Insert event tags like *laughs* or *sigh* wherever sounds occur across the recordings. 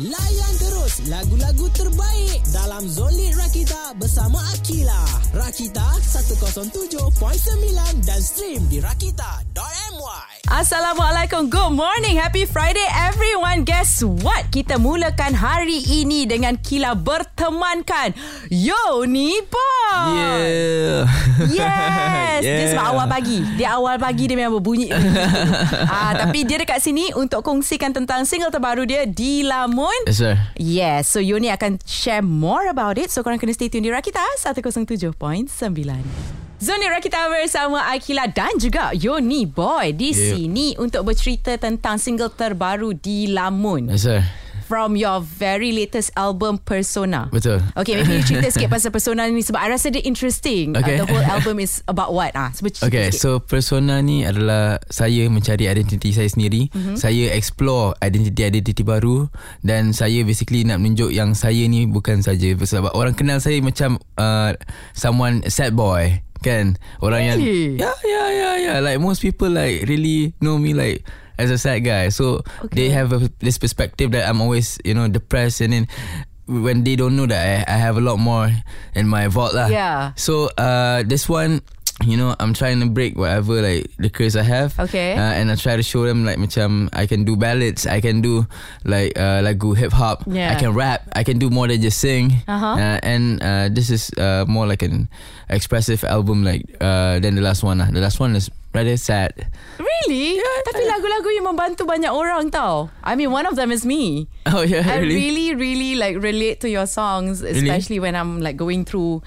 Layan terus lagu-lagu terbaik dalam Zolit Rakita bersama Akila. Rakita 107.9 dan stream di rakita.my. Assalamualaikum. Good morning. Happy Friday everyone. Guess what? Kita mulakan hari ini dengan Kila bertemankan Yoni Boy. Yeah. Yes. Yeah. *laughs* Dia sebab awal pagi. Dia awal pagi dia memang berbunyi. *laughs* ah, tapi dia dekat sini untuk kongsikan tentang single terbaru dia di Lamun. Yes, sir. Yes, so Yoni akan share more about it. So korang kena stay tune di Rakita 107.9. Zoni Rakita bersama Akila dan juga Yoni Boy di Yeah. sini untuk bercerita tentang single terbaru di Lamun Yes, sir. from your very latest album Persona. Betul. Okay, maybe you cerita sikit pasal Persona ni sebab I rasa dia interesting. Okay. Uh, the whole album is about what? Ah, cerita Okay, sikit. so persona ni adalah saya mencari identiti saya sendiri. Mhm. Mm-hmm. Saya explore identiti-identiti baru dan saya basically nak menunjuk yang saya ni bukan saja sebab orang kenal saya macam uh, someone sad boy kan orang Really? yang yeah yeah yeah yeah like most people like really know me like as a sad guy so okay. they have a, this perspective that I'm always you know depressed and then when they don't know that I, I have a lot more in my vault lah Yeah. so uh, this one, you know, I'm trying to break whatever like the curse I have. Okay. Uh, and I try to show them like macam I can do ballads, I can do like uh, lagu hip hop, Yeah. I can rap, I can do more than just sing. Uh-huh. Uh, and uh, this is uh, more like an expressive album like uh, than the last one. lah. The last one is rather sad. Really? Tapi lagu-lagu yang membantu banyak orang tau. I mean, one of them is me. Oh yeah, I really? really, really like relate to your songs, Really? especially when I'm like going through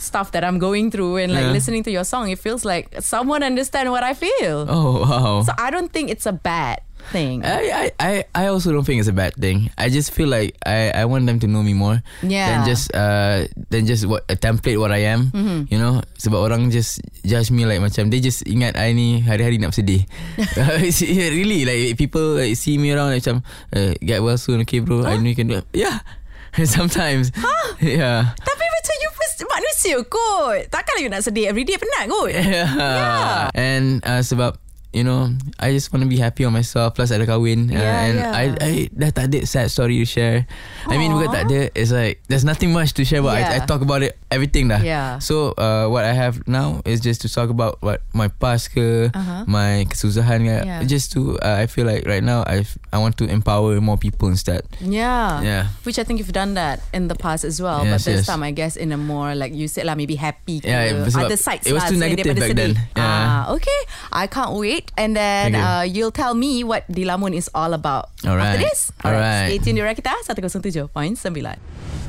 stuff that I'm going through and like Yeah. listening to your song. It feels like someone understand what I feel. Oh wow. So I don't think it's a bad thing. I, I, I, also don't think it's a bad thing. I just feel like I, I want them to know me more Yeah. than just uh than just what a template what I am. Mm-hmm. You know, sebab orang just judge me like macam they just ingat I ni hari-hari nak. Yeah, *laughs* *laughs* really like people like see me around like macam uh, get well soon, okay bro. I know you can do. It. Yeah. *laughs* Sometimes. Yeah. Tapi you pun manusia kot. Takkanlah you nak sedih everyday penat kot. *laughs* Yeah. And uh, sebab you know, I just want to be happy on myself. Plus ada kahwin, uh, Yeah, and yeah. I I dah tak ada sad story to share. I mean bukan tak ada. It's like there's nothing much to share. But Yeah. I, I talk about it everything dah. Yeah. So uh, what I have now is just to talk about what my past ke, Uh-huh. my kesusahan ke. Yeah. Just to uh, I feel like right now I I want to empower more people instead. Yeah. Yeah. Which I think you've done that in the past as well. Yes, but this yes. time I guess in a more like you said lah maybe happy ke. Yeah, sebab other sides it was lah too negative back sedih. then. Yeah. Ah, okay. I can't wait. And then you. uh, you'll tell me what Dilamun is all about. Alright. After this. Alright. Stay tuned di Rakita 107.9.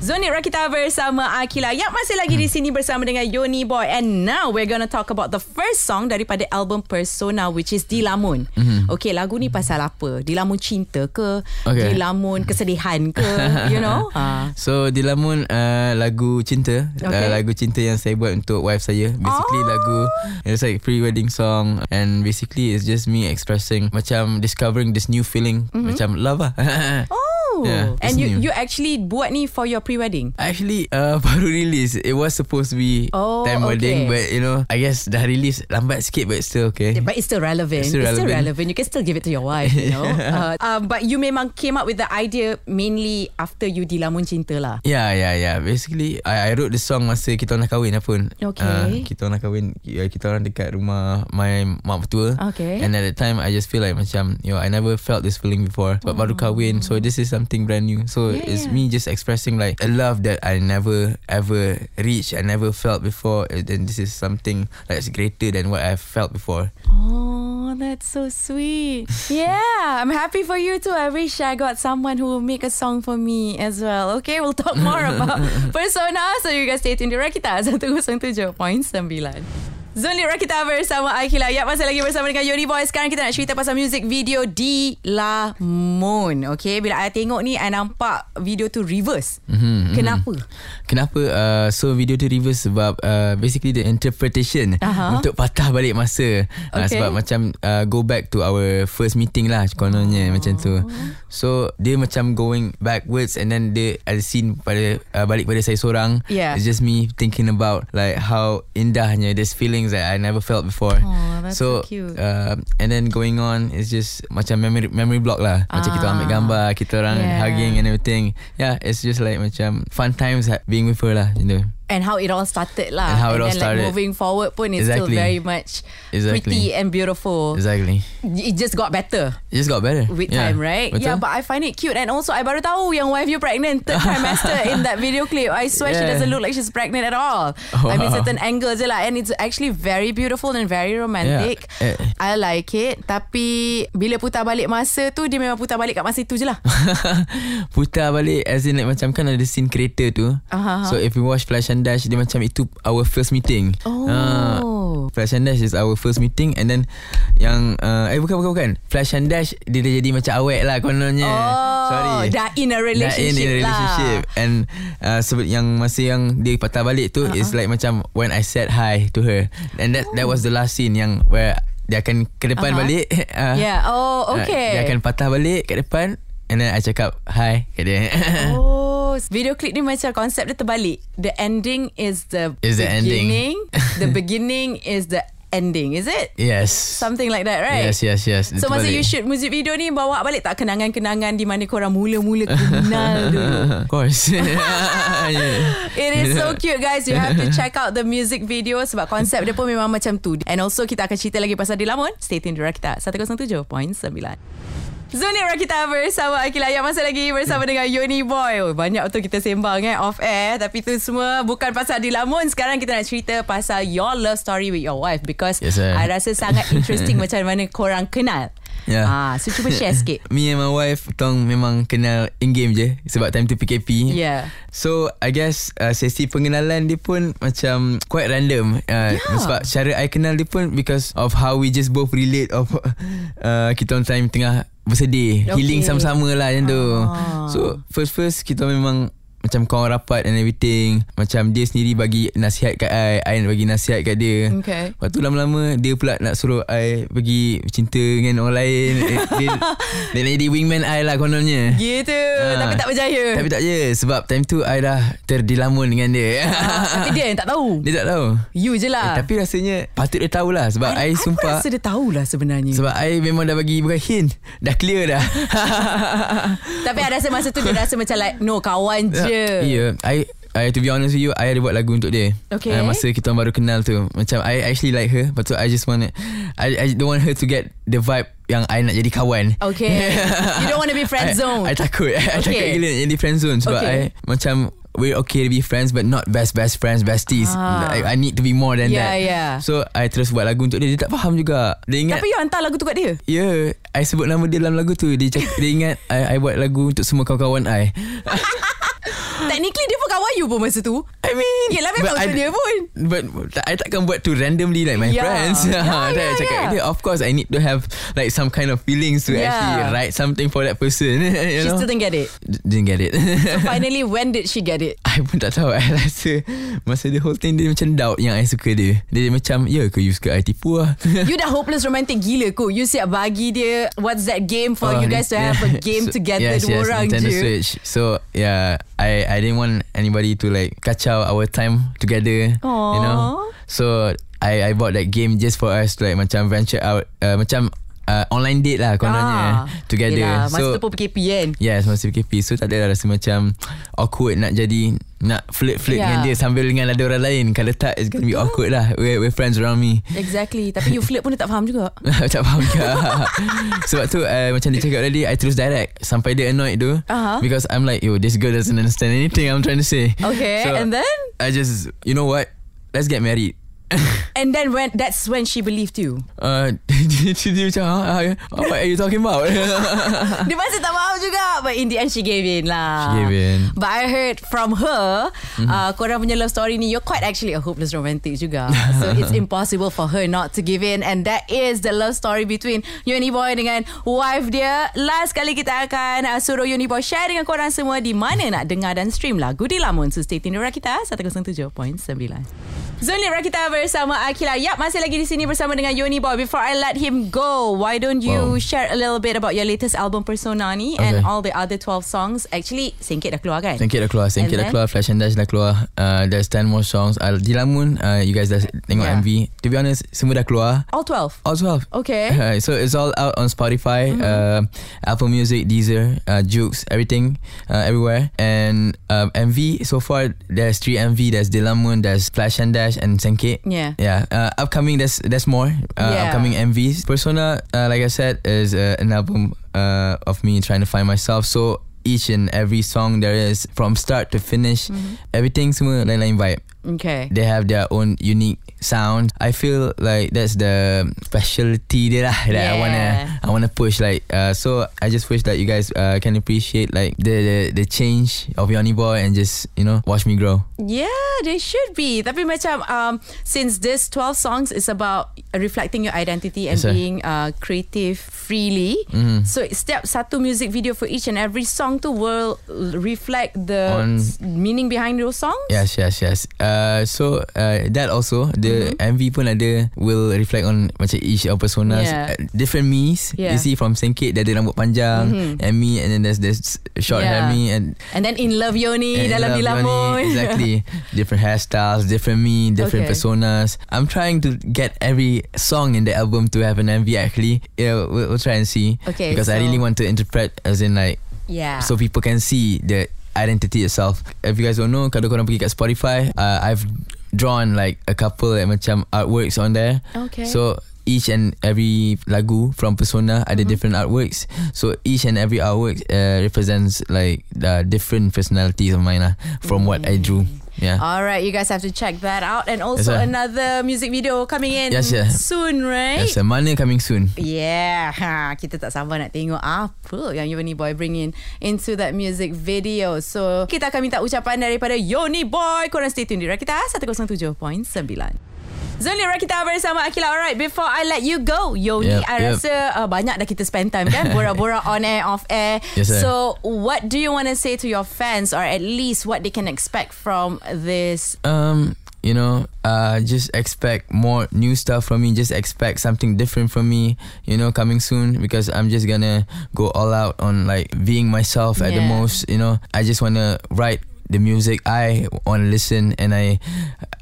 Zoni Rakita bersama Akila yang masih lagi di sini bersama dengan Yoni Boy and now we're gonna talk about the first song daripada album Persona which is Dilamun. Mm-hmm. Okay lagu ni pasal apa? Dilamun cinta ke? Okay. Dilamun kesedihan ke? you know? Ah. *laughs* So di Lamun uh, lagu cinta Okay. okay. uh, lagu cinta yang saya buat untuk wife saya basically Oh. lagu it's like pre-wedding song and basically it's just me expressing macam discovering this new feeling mm-hmm. macam love lah Oh. *laughs* *laughs* Yeah, and you new. you actually buat ni for your pre-wedding. Actually uh, *laughs* baru release It was supposed to be Oh, Time okay. wedding But you know I guess dah release Lambat sikit But still okay But it's still relevant. It's still relevant. You can still give it to your wife, you know. *laughs* uh, um, but you memang came up with the idea mainly after you dilamun cinta lah. Yeah, yeah, yeah. Basically, I, I wrote the song masa kita nak kahwin lah pun. Okay. Uh, kita nak kahwin, uh, kita orang dekat rumah my mak mertua. Okay. And at that time, I just feel like macam, you know, I never felt this feeling before. Sebab baru kahwin, so this is something brand new. So Yeah, it's yeah. me just expressing like a love that I never ever reached, I never felt before. And this is something that's greater than what I've felt before. Oh, that's so sweet. *laughs* yeah, I'm happy for you too. I wish I got someone who will make a song for me as well. Okay, we'll talk more about *laughs* Persona. So you guys stay tuned di Rakita 107.9. *laughs* Zoni Rakita bersama Akila. Ya, masih lagi bersama dengan Yoni Boy. Sekarang kita nak cerita pasal music video di La Moon. Okay, bila I tengok ni, I nampak video tu reverse. Mhm, Kenapa? Kenapa uh, So video tu reverse Sebab uh, Basically the interpretation Aha. Untuk patah balik masa uh, Okay. Sebab macam uh, Go back to our First meeting lah Kononnya oh. Macam tu So Dia macam going Backwards And then dia Ada scene pada uh, Balik pada saya seorang Yeah. It's just me Thinking about Like how Indahnya This feeling feelings that I never felt before. Aw, that's so cute. Uh, and then going on is just macam memory memory block lah. Macam kita Ah. ambil gambar, kita orang Yeah. hugging and everything. Yeah, it's just like macam fun times ha- being with her lah. You know. And how it all started lah. And how it all then started. like moving forward pun it's still Exactly. very much Exactly. pretty and beautiful. Exactly. It just got better. It just got better with Yeah. time, right? Betul? Yeah, but I find it cute. And also, I baru tahu yang wife you pregnant third *laughs* trimester in that video clip. I swear she Yeah. doesn't look like she's pregnant at all. I mean, Wow. certain angles je lah. And it's actually very beautiful and very romantic. Yeah. Eh. I like it. Tapi, bila putar balik masa tu, dia memang putar balik kat masa tu je lah. *laughs* Putar balik As in like Macam kan ada scene kereta tu Aha. So if you watch Flash and Dash Dia macam itu Our first meeting. Oh. Ah, Flash and Dash is our first meeting And then Yang uh, Eh bukan bukan bukan. Flash and Dash Dia dah jadi macam awet lah Kononnya. Oh, Sorry. dah in a Dah relationship in, in a relationship lah. And uh, sebab yang Masa yang Dia patah balik tu uh-huh. Is like macam When I said hi to her. And that that was the last scene Yang where Dia akan ke depan Uh-huh. balik. Uh, *laughs* Yeah, oh, uh, okay. Dia akan patah balik kat depan And then I cakap Hi kat dia. Oh, video clip ni macam konsep dia terbalik. The ending is the Is the ending. beginning. the *laughs* beginning is the ending, is it? Yes Something like that, right? Yes yes yes So Dia masa you shoot music video ni Bawa balik tak kenangan-kenangan Di mana korang mula-mula kenal *laughs* dulu Of course. *laughs* It is so cute guys You have to check out the music video Sebab konsep dia pun memang macam tu And also kita akan cerita lagi pasal Dilamun Stay tuned di Rakita 107.9 Zoni Rakita bersama Akila. Yang masa lagi bersama dengan Yoni Boy. Oh, Banyak betul kita sembang eh Off air. Tapi tu semua Bukan pasal Dilamun Sekarang kita nak cerita Pasal your love story with your wife Because Yes, sir. I rasa sangat *laughs* interesting Macam mana korang kenal. Yeah. Ah, So cuba share sikit. *laughs* Me and my wife Tong memang kenal In-game je Sebab time tu PKP Yeah. So I guess uh, Sesi pengenalan dia pun Macam Quite random. Uh, Yeah. Sebab cara I kenal dia pun Because of how we just both relate Of *laughs* uh, Kita on time tengah Bersedih Okay. Healing sama-sama lah macam tu Ah. So first-first Kita memang macam kawan rapat and everything Macam dia sendiri bagi nasihat kat I I bagi nasihat kat dia. Okay. Lepas tu lama-lama Dia pula nak suruh I Pergi cinta dengan orang lain. Eh, Dia, *laughs* dia nak jadi wingman I lah kononnya. Gitu. Ah. Tapi tak berjaya. Tapi tak je Sebab time tu I dah terdilamun dengan dia. Ah, Tapi dia yang tak tahu. *laughs* Dia tak tahu. You je eh, lah Tapi rasanya Patut dia tahulah Sebab I, I pun sumpah rasa dia tahulah sebenarnya. Sebab I memang dah bagi Bukan hint. Dah clear dah. *laughs* Tapi I rasa masa tu Dia rasa macam like No kawan je Ya. Yeah, I I to be honest with you I ada buat lagu untuk dia. Okay. uh, Masa kita baru kenal tu. Macam I actually like her. Lepas tu I just want I, I don't want her to get The vibe Yang I nak jadi kawan. Okay. *laughs* You don't want to be friend zone I, I takut. *laughs* I Okay. takut gila nak jadi friend zone Sebab Okay. I Macam We're okay to be friends But not best best friends Besties. Ah. I, I need to be more than Yeah, that. yeah. So I terus buat lagu untuk dia. Dia tak faham juga. Dia ingat Tapi you hantar lagu tu kat dia? Ya. Yeah, I sebut nama dia dalam lagu tu. Dia, dia ingat I, I buat lagu Untuk semua kawan-kawan I *laughs* Technically dia pun kawan you pun masa tu. I mean Yelah memang but I, dia pun. But tak- I takkan buat tu randomly Like my Yeah. friends. *laughs* Yeah, yeah, I cakap yeah. dia, Of course I need to have Like some kind of feelings To Yeah. actually write something For that person *laughs* you She know? still didn't get it. D- Didn't get it. So *laughs* finally when did she get it? I pun tak tahu. I rasa Masa the whole thing Dia macam doubt Yang I suka dia. Dia macam Ya ke you suka I tipu lah? You dah hopeless romantic gila ko You siap bagi dia What's that game For Oh, you guys to have a game so- together yes, Dua yes, orang Nintendo je. Switch. So yeah I I didn't want anybody to like Kacau our time together Aww. You know So I I bought that game Just for us to like Macam venture out uh, Macam uh, Online date lah Kononnya Together Ah. Yelah, Masa So tu pun PKP kan? Yes masa PKP So tak ada rasa macam Awkward nak jadi Nak flirt-flirt Yeah. dengan dia Sambil dengan ada orang lain. Kalau tak It's gonna be awkward lah. We're, we're friends around me. Exactly. Tapi you flirt pun dia tak faham juga. *laughs* Tak faham ke *laughs* Sebab tu uh, Macam dia cakap tadi I terus direct. Sampai dia annoyed tu. Aha. Because I'm like Yo this girl doesn't understand anything I'm trying to say. Okay So, And then? I just You know what? Let's get married. *laughs* And then when That's when she believed you? Uh, dia, dia, macam "Ah, What are you talking about Dia masih tak faham juga. But in the end she gave in lah. She gave in. But I heard from her mm-hmm. uh, Korang punya love story ni You're quite actually a hopeless romantic juga. *laughs* So it's impossible for her not to give in. And that is the love story between Yoni Boy dengan wife dia. Last kali kita akan uh, suruh Yoni Boy share dengan korang semua Di mana nak dengar dan stream lagu di Lamun So stay tune di Rakita 107.9 Zonli Rakita bersama Akila Yap masih lagi di sini bersama dengan Yoni Boy Before I let him go, why don't you Wow. share a little bit about your latest album Persona ni and Okay. all the other 12 songs? Actually, Singkit dah keluar kan? Sengkit dah keluar Sengkit And dah keluar Flash and Dash dah keluar uh, There's 10 more songs uh, Dilamun uh, You guys dah tengok Yeah. MV To be honest Semua dah keluar All 12. All 12 Okay. *laughs* Uh, so it's all out on Spotify, uh, Apple Music, Deezer, uh, Jukes, everything, uh, everywhere. And um, MV so far there's three MV. There's Dilamun, there's Flash and Dash, and Senke. Yeah. Yeah. Uh, upcoming there's there's more. Uh, Yeah. Upcoming MVs. Persona, uh, like I said, is uh, an album uh, of me trying to find myself. So each and every song there is from start to finish, everything semua lain-lain vibe Okay. they have their own unique sound. I feel like that's the specialty lah that I wanna I wanna push. Like uh, so, I just wish that you guys uh, can appreciate like the, the the change of Yoni Boy and just you know watch me grow. Yeah, they should be. Tapi macam um, since this 12 songs is about reflecting your identity and Yes, being uh, creative freely. Mhm. So setiap satu music video for each and every song to will reflect the On- meaning behind those songs. Yes, yes, yes. Uh, so uh, that also the Mm-hmm. MV pun ada will reflect on macam each of personas, Yeah. uh, different me's. Yeah. You see from Sengkit dia ada rambut panjang, Mhm. and me, and then there's this short hair Yeah. me, and And then in love Yoni dalam Dilamun. Yoni, Exactly *laughs* Different hairstyles Different me Different Okay. personas I'm trying to get every song in the album To have an MV actually Yeah we'll, we'll try and see Okay, Because I so- really want to interpret As in like yeah. So people can see The identity itself If you guys don't know Kalau korang pergi kat Spotify uh, I've drawn like A couple like, Macam artworks on there Okay. So each and every lagu from Persona ada Mm-hmm. different artworks. So each and every artwork uh, represents like uh, different personalities of mine lah from what I drew. Yeah. All right, you guys have to check that out. And also Yes, another music video coming in Yes, yeah. soon, right? Yes, mana coming soon. Yeah, ha, kita tak sabar nak tengok apa yang Yoni Boy bring in into that music video. So, kita akan minta ucapan daripada Yoni Boy. Korang stay tune di Rakita 107.9. Zoli Rakita bersama Akila Alright Before I let you go Yoni Yep, I yep. rasa uh, Banyak dah kita spend time kan Bora-bora *laughs* on air Off air Yes, sir. So What do you want to say to your fans Or at least What they can expect From this Um, you know, uh, just expect more new stuff from me. Just expect something different from me. You know, coming soon because I'm just gonna go all out on like being myself at the Yeah. most. You know, I just wanna write the music I want to listen and I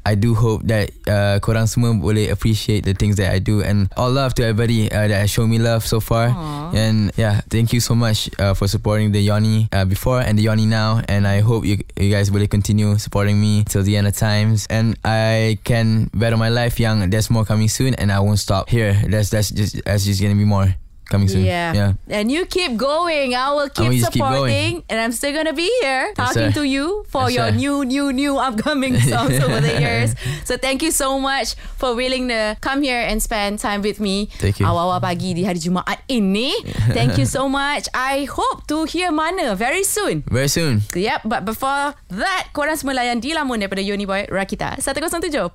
I do hope that uh, korang semua boleh appreciate the things that I do and all love to everybody uh, that has shown me love so far. Aw. and yeah thank you so much uh, for supporting the Yoni uh, before and the Yoni now. And I hope you you guys boleh continue supporting me till the end of times. And I can bet on my life young there's more coming soon and I won't stop here. That's that's just that's just gonna be more coming soon Yeah. yeah And you keep going. I will keep just keep supporting. and I'm still going to be here talking to you for Yes, your sir. new, new, new upcoming *laughs* songs over the years. So thank you so much for willing to come here and spend time with me. Thank you. Awal-awal pagi di hari Jumaat ini. *laughs* Thank you so much. I hope to hear mana very soon. very soon Yep, but before that, korang semua layan di lamun daripada Yoni Boy Rakita 107.9.